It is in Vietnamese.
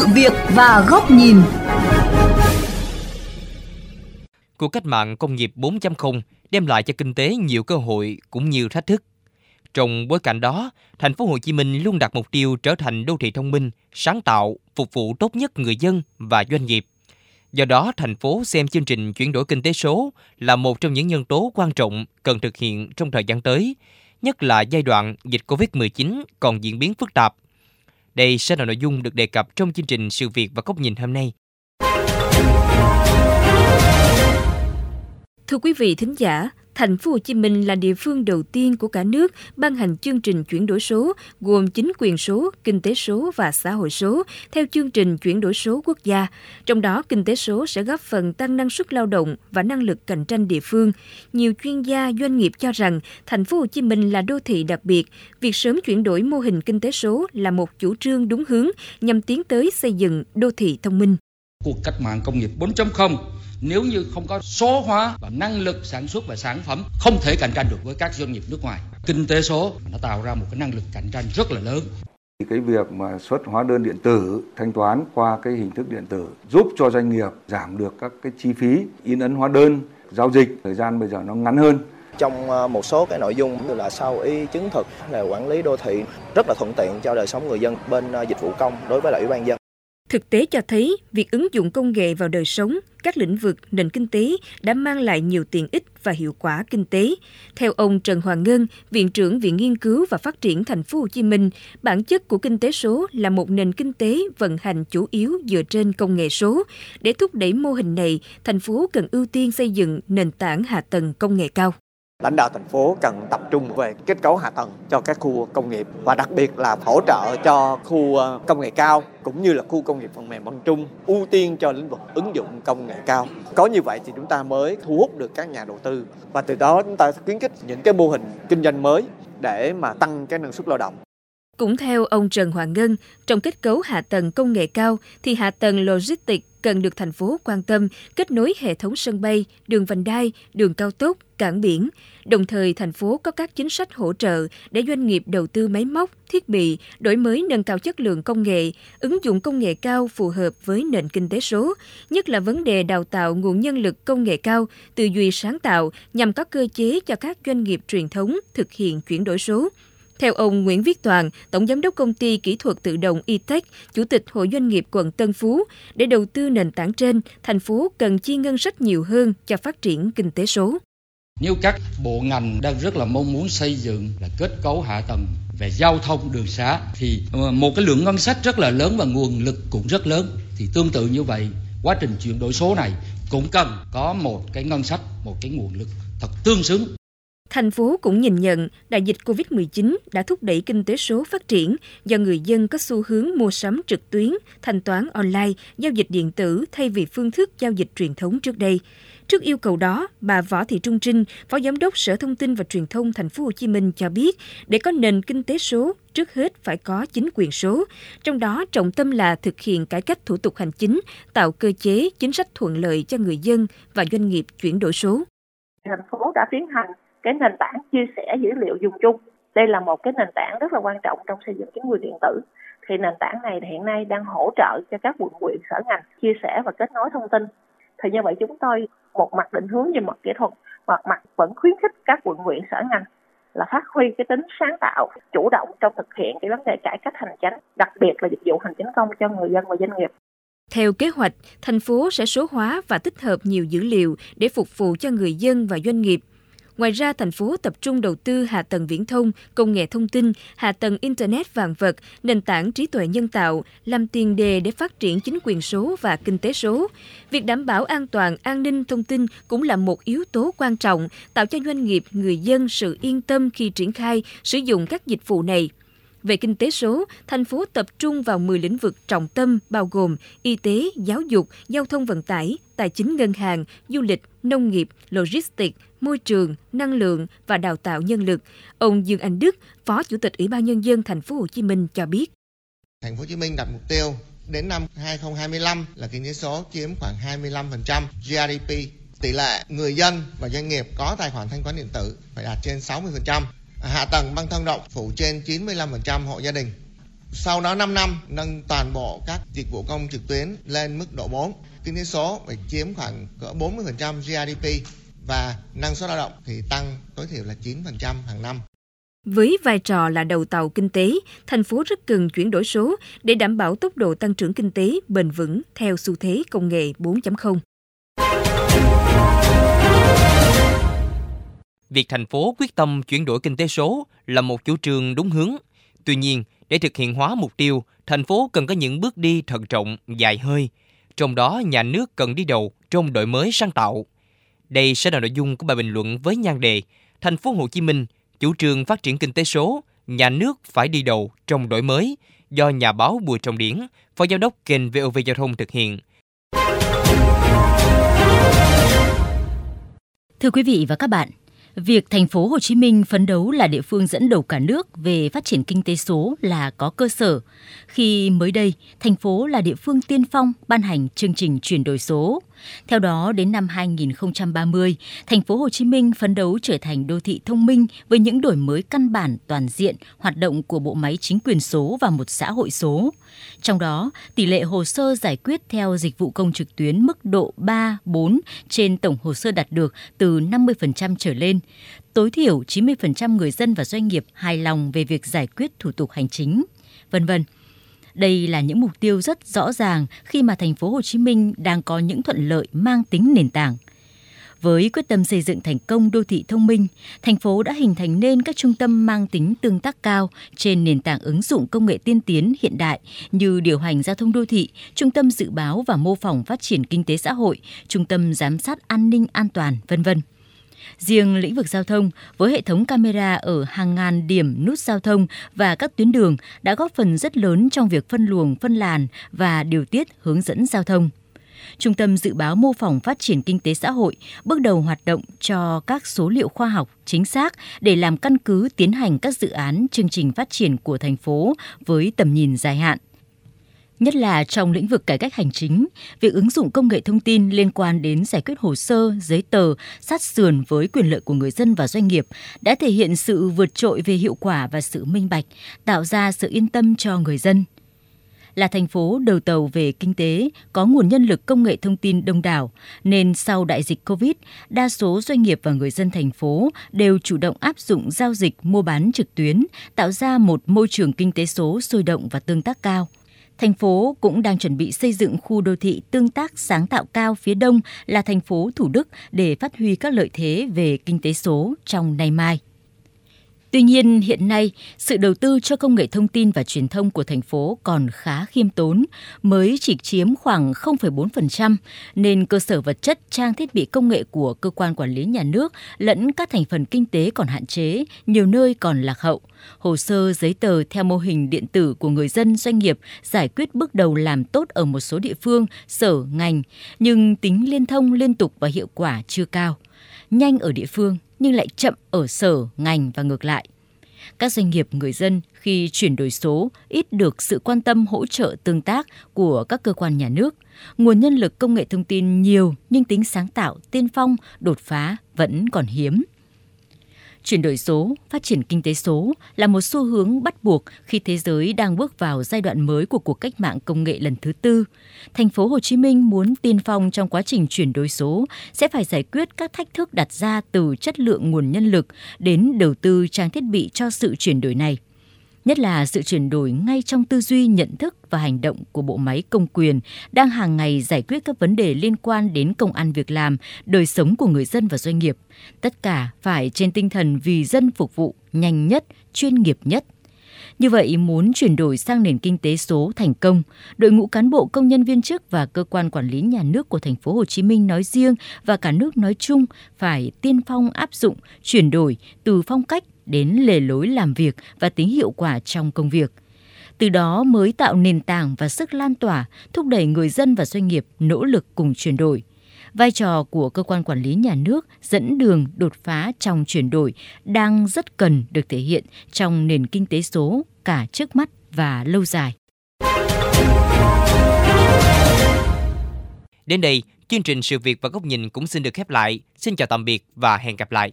sự việc và góc nhìn. Cuộc cách mạng công nghiệp 4.0 đem lại cho kinh tế nhiều cơ hội cũng như thách thức. Trong bối cảnh đó, thành phố Hồ Chí Minh luôn đặt mục tiêu trở thành đô thị thông minh, sáng tạo, phục vụ tốt nhất người dân và doanh nghiệp. Do đó, thành phố xem chương trình chuyển đổi kinh tế số là một trong những nhân tố quan trọng cần thực hiện trong thời gian tới, nhất là giai đoạn dịch COVID-19 còn diễn biến phức tạp. Đây sẽ là nội dung được đề cập trong chương trình Sự việc và góc nhìn hôm nay. Thưa quý vị thính giả, Thành phố Hồ Chí Minh là địa phương đầu tiên của cả nước ban hành chương trình chuyển đổi số gồm chính quyền số, kinh tế số và xã hội số theo chương trình chuyển đổi số quốc gia. Trong đó, kinh tế số sẽ góp phần tăng năng suất lao động và năng lực cạnh tranh địa phương. Nhiều chuyên gia doanh nghiệp cho rằng Thành phố Hồ Chí Minh là đô thị đặc biệt, việc sớm chuyển đổi mô hình kinh tế số là một chủ trương đúng hướng nhằm tiến tới xây dựng đô thị thông minh. Cuộc cách mạng công nghiệp 4.0 nếu như không có số hóa và năng lực sản xuất và sản phẩm không thể cạnh tranh được với các doanh nghiệp nước ngoài. Kinh tế số nó tạo ra một cái năng lực cạnh tranh rất là lớn. Cái việc mà xuất hóa đơn điện tử thanh toán qua cái hình thức điện tử giúp cho doanh nghiệp giảm được các cái chi phí in ấn hóa đơn giao dịch thời gian bây giờ nó ngắn hơn. Trong ờ, một số cái nội dung như là sau y chứng thực là quản lý đô thị rất là thuận tiện cho đời sống người dân bên ờ, dịch vụ công đối với lại ủy ban dân Thực tế cho thấy, việc ứng dụng công nghệ vào đời sống, các lĩnh vực nền kinh tế đã mang lại nhiều tiện ích và hiệu quả kinh tế. Theo ông Trần Hoàng Ngân, Viện trưởng Viện Nghiên cứu và Phát triển Thành phố Hồ Chí Minh, bản chất của kinh tế số là một nền kinh tế vận hành chủ yếu dựa trên công nghệ số. Để thúc đẩy mô hình này, thành phố cần ưu tiên xây dựng nền tảng hạ tầng công nghệ cao. Lãnh đạo thành phố cần tập trung về kết cấu hạ tầng cho các khu công nghiệp và đặc biệt là hỗ trợ cho khu ờ, công nghệ cao cũng như là khu công nghiệp phần mềm văn trung ưu tiên cho lĩnh vực ứng dụng công nghệ cao. Có như vậy thì chúng ta mới thu hút được các nhà đầu tư và từ đó chúng ta khuyến khích những cái mô hình kinh doanh mới để mà tăng cái năng suất lao động. Cũng theo ông Trần Hoàng Ngân, trong kết cấu hạ tầng công nghệ cao thì hạ tầng logistics cần được thành phố quan tâm kết nối hệ thống sân bay, đường vành đai, đường cao tốc, cảng biển. Đồng thời, thành phố có các chính sách hỗ trợ để doanh nghiệp đầu tư máy móc, thiết bị, đổi mới nâng cao chất lượng công nghệ, ứng dụng công nghệ cao phù hợp với nền kinh tế số, nhất là vấn đề đào tạo nguồn nhân lực công nghệ cao, tư duy sáng tạo nhằm có cơ chế cho các doanh nghiệp truyền thống thực hiện chuyển đổi số theo ông Nguyễn Viết Toàn, Tổng Giám đốc Công ty Kỹ thuật Tự động E-Tech, Chủ tịch Hội Doanh nghiệp quận Tân Phú, để đầu tư nền tảng trên, thành phố cần chi ngân sách nhiều hơn cho phát triển kinh tế số. Nếu các bộ ngành đang rất là mong muốn xây dựng là kết cấu hạ tầng về giao thông đường xá thì ờ, một cái lượng ngân sách rất là lớn và nguồn lực cũng rất lớn thì tương tự như vậy quá trình chuyển đổi số này cũng cần có một cái ngân sách một cái nguồn lực thật tương xứng Thành phố cũng nhìn nhận đại dịch COVID-19 đã thúc đẩy kinh tế số phát triển do người dân có xu hướng mua sắm trực tuyến, thanh toán online, giao dịch điện tử thay vì phương thức giao dịch truyền thống trước đây. Trước yêu cầu đó, bà Võ Thị Trung Trinh, Phó Giám đốc Sở Thông tin và Truyền thông Thành phố Hồ Chí Minh cho biết, để có nền kinh tế số, trước hết phải có chính quyền số, trong đó trọng tâm là thực hiện cải cách thủ tục hành chính, tạo cơ chế, chính sách thuận lợi cho người dân và doanh nghiệp chuyển đổi số. Thành phố đã tiến hành cái nền tảng chia sẻ dữ liệu dùng chung. Đây là một cái nền tảng rất là quan trọng trong xây dựng chính quyền điện tử. Thì nền tảng này hiện nay đang hỗ trợ cho các quận huyện sở ngành chia sẻ và kết nối thông tin. Thì như vậy chúng tôi một mặt định hướng về mặt kỹ thuật một mặt vẫn khuyến khích các quận huyện sở ngành là phát huy cái tính sáng tạo chủ động trong thực hiện cái vấn đề cải cách hành chính đặc biệt là dịch vụ hành chính công cho người dân và doanh nghiệp. Theo kế hoạch, thành phố sẽ số hóa và tích hợp nhiều dữ liệu để phục vụ cho người dân và doanh nghiệp. Ngoài ra, thành phố tập trung đầu tư hạ tầng viễn thông, công nghệ thông tin, hạ tầng Internet vạn vật, nền tảng trí tuệ nhân tạo, làm tiền đề để phát triển chính quyền số và kinh tế số. Việc đảm bảo an toàn, an ninh thông tin cũng là một yếu tố quan trọng, tạo cho doanh nghiệp, người dân sự yên tâm khi triển khai, sử dụng các dịch vụ này. Về kinh tế số, thành phố tập trung vào 10 lĩnh vực trọng tâm bao gồm y tế, giáo dục, giao thông vận tải, tài chính ngân hàng, du lịch, nông nghiệp, logistics, môi trường, năng lượng và đào tạo nhân lực. Ông Dương Anh Đức, Phó Chủ tịch Ủy ban nhân dân thành phố Hồ Chí Minh cho biết. Thành phố Hồ Chí Minh đặt mục tiêu đến năm 2025 là kinh tế số chiếm khoảng 25% GDP. Tỷ lệ người dân và doanh nghiệp có tài khoản thanh toán điện tử phải đạt trên 60%. Hạ tầng băng thông rộng phủ trên 95% hộ gia đình. Sau đó 5 năm nâng toàn bộ các dịch vụ công trực tuyến lên mức độ 4. Kinh tế số phải chiếm khoảng cỡ 40% GDP và năng suất lao động thì tăng tối thiểu là 9% hàng năm. Với vai trò là đầu tàu kinh tế, thành phố rất cần chuyển đổi số để đảm bảo tốc độ tăng trưởng kinh tế bền vững theo xu thế công nghệ 4.0. Việc thành phố quyết tâm chuyển đổi kinh tế số là một chủ trương đúng hướng. Tuy nhiên, để thực hiện hóa mục tiêu, thành phố cần có những bước đi thận trọng, dài hơi. Trong đó, nhà nước cần đi đầu trong đổi mới sáng tạo. Đây sẽ là nội dung của bài bình luận với nhan đề Thành phố Hồ Chí Minh chủ trương phát triển kinh tế số, nhà nước phải đi đầu trong đổi mới do nhà báo Bùi Trọng Điển, Phó Giám đốc kênh VOV Giao thông thực hiện. Thưa quý vị và các bạn, Việc thành phố Hồ Chí Minh phấn đấu là địa phương dẫn đầu cả nước về phát triển kinh tế số là có cơ sở. Khi mới đây, thành phố là địa phương tiên phong ban hành chương trình chuyển đổi số. Theo đó, đến năm 2030, thành phố Hồ Chí Minh phấn đấu trở thành đô thị thông minh với những đổi mới căn bản toàn diện hoạt động của bộ máy chính quyền số và một xã hội số. Trong đó, tỷ lệ hồ sơ giải quyết theo dịch vụ công trực tuyến mức độ 3, 4 trên tổng hồ sơ đạt được từ 50% trở lên. Tối thiểu 90% người dân và doanh nghiệp hài lòng về việc giải quyết thủ tục hành chính, vân vân. Đây là những mục tiêu rất rõ ràng khi mà thành phố Hồ Chí Minh đang có những thuận lợi mang tính nền tảng. Với quyết tâm xây dựng thành công đô thị thông minh, thành phố đã hình thành nên các trung tâm mang tính tương tác cao trên nền tảng ứng dụng công nghệ tiên tiến hiện đại như điều hành giao thông đô thị, trung tâm dự báo và mô phỏng phát triển kinh tế xã hội, trung tâm giám sát an ninh an toàn, vân vân. Riêng lĩnh vực giao thông, với hệ thống camera ở hàng ngàn điểm nút giao thông và các tuyến đường đã góp phần rất lớn trong việc phân luồng, phân làn và điều tiết hướng dẫn giao thông. Trung tâm Dự báo mô phỏng phát triển kinh tế xã hội bước đầu hoạt động cho các số liệu khoa học chính xác để làm căn cứ tiến hành các dự án chương trình phát triển của thành phố với tầm nhìn dài hạn. Nhất là trong lĩnh vực cải cách hành chính, việc ứng dụng công nghệ thông tin liên quan đến giải quyết hồ sơ, giấy tờ, sát sườn với quyền lợi của người dân và doanh nghiệp đã thể hiện sự vượt trội về hiệu quả và sự minh bạch, tạo ra sự yên tâm cho người dân. Là thành phố đầu tàu về kinh tế, có nguồn nhân lực công nghệ thông tin đông đảo, nên sau đại dịch Covid, đa số doanh nghiệp và người dân thành phố đều chủ động áp dụng giao dịch mua bán trực tuyến, tạo ra một môi trường kinh tế số sôi động và tương tác cao thành phố cũng đang chuẩn bị xây dựng khu đô thị tương tác sáng tạo cao phía đông là thành phố Thủ Đức để phát huy các lợi thế về kinh tế số trong nay mai. Tuy nhiên, hiện nay, sự đầu tư cho công nghệ thông tin và truyền thông của thành phố còn khá khiêm tốn, mới chỉ chiếm khoảng 0,4%, nên cơ sở vật chất trang thiết bị công nghệ của cơ quan quản lý nhà nước lẫn các thành phần kinh tế còn hạn chế, nhiều nơi còn lạc hậu. Hồ sơ giấy tờ theo mô hình điện tử của người dân doanh nghiệp giải quyết bước đầu làm tốt ở một số địa phương, sở, ngành, nhưng tính liên thông liên tục và hiệu quả chưa cao. Nhanh ở địa phương nhưng lại chậm ở sở, ngành và ngược lại. Các doanh nghiệp người dân khi chuyển đổi số ít được sự quan tâm hỗ trợ tương tác của các cơ quan nhà nước. Nguồn nhân lực công nghệ thông tin nhiều nhưng tính sáng tạo, tiên phong, đột phá vẫn còn hiếm. Chuyển đổi số, phát triển kinh tế số là một xu hướng bắt buộc khi thế giới đang bước vào giai đoạn mới của cuộc cách mạng công nghệ lần thứ tư. Thành phố Hồ Chí Minh muốn tiên phong trong quá trình chuyển đổi số sẽ phải giải quyết các thách thức đặt ra từ chất lượng nguồn nhân lực đến đầu tư trang thiết bị cho sự chuyển đổi này nhất là sự chuyển đổi ngay trong tư duy nhận thức và hành động của bộ máy công quyền đang hàng ngày giải quyết các vấn đề liên quan đến công ăn việc làm, đời sống của người dân và doanh nghiệp. Tất cả phải trên tinh thần vì dân phục vụ nhanh nhất, chuyên nghiệp nhất. Như vậy, muốn chuyển đổi sang nền kinh tế số thành công, đội ngũ cán bộ công nhân viên chức và cơ quan quản lý nhà nước của thành phố Hồ Chí Minh nói riêng và cả nước nói chung phải tiên phong áp dụng chuyển đổi từ phong cách đến lề lối làm việc và tính hiệu quả trong công việc. Từ đó mới tạo nền tảng và sức lan tỏa, thúc đẩy người dân và doanh nghiệp nỗ lực cùng chuyển đổi. Vai trò của cơ quan quản lý nhà nước dẫn đường đột phá trong chuyển đổi đang rất cần được thể hiện trong nền kinh tế số cả trước mắt và lâu dài. Đến đây, chương trình sự việc và góc nhìn cũng xin được khép lại. Xin chào tạm biệt và hẹn gặp lại.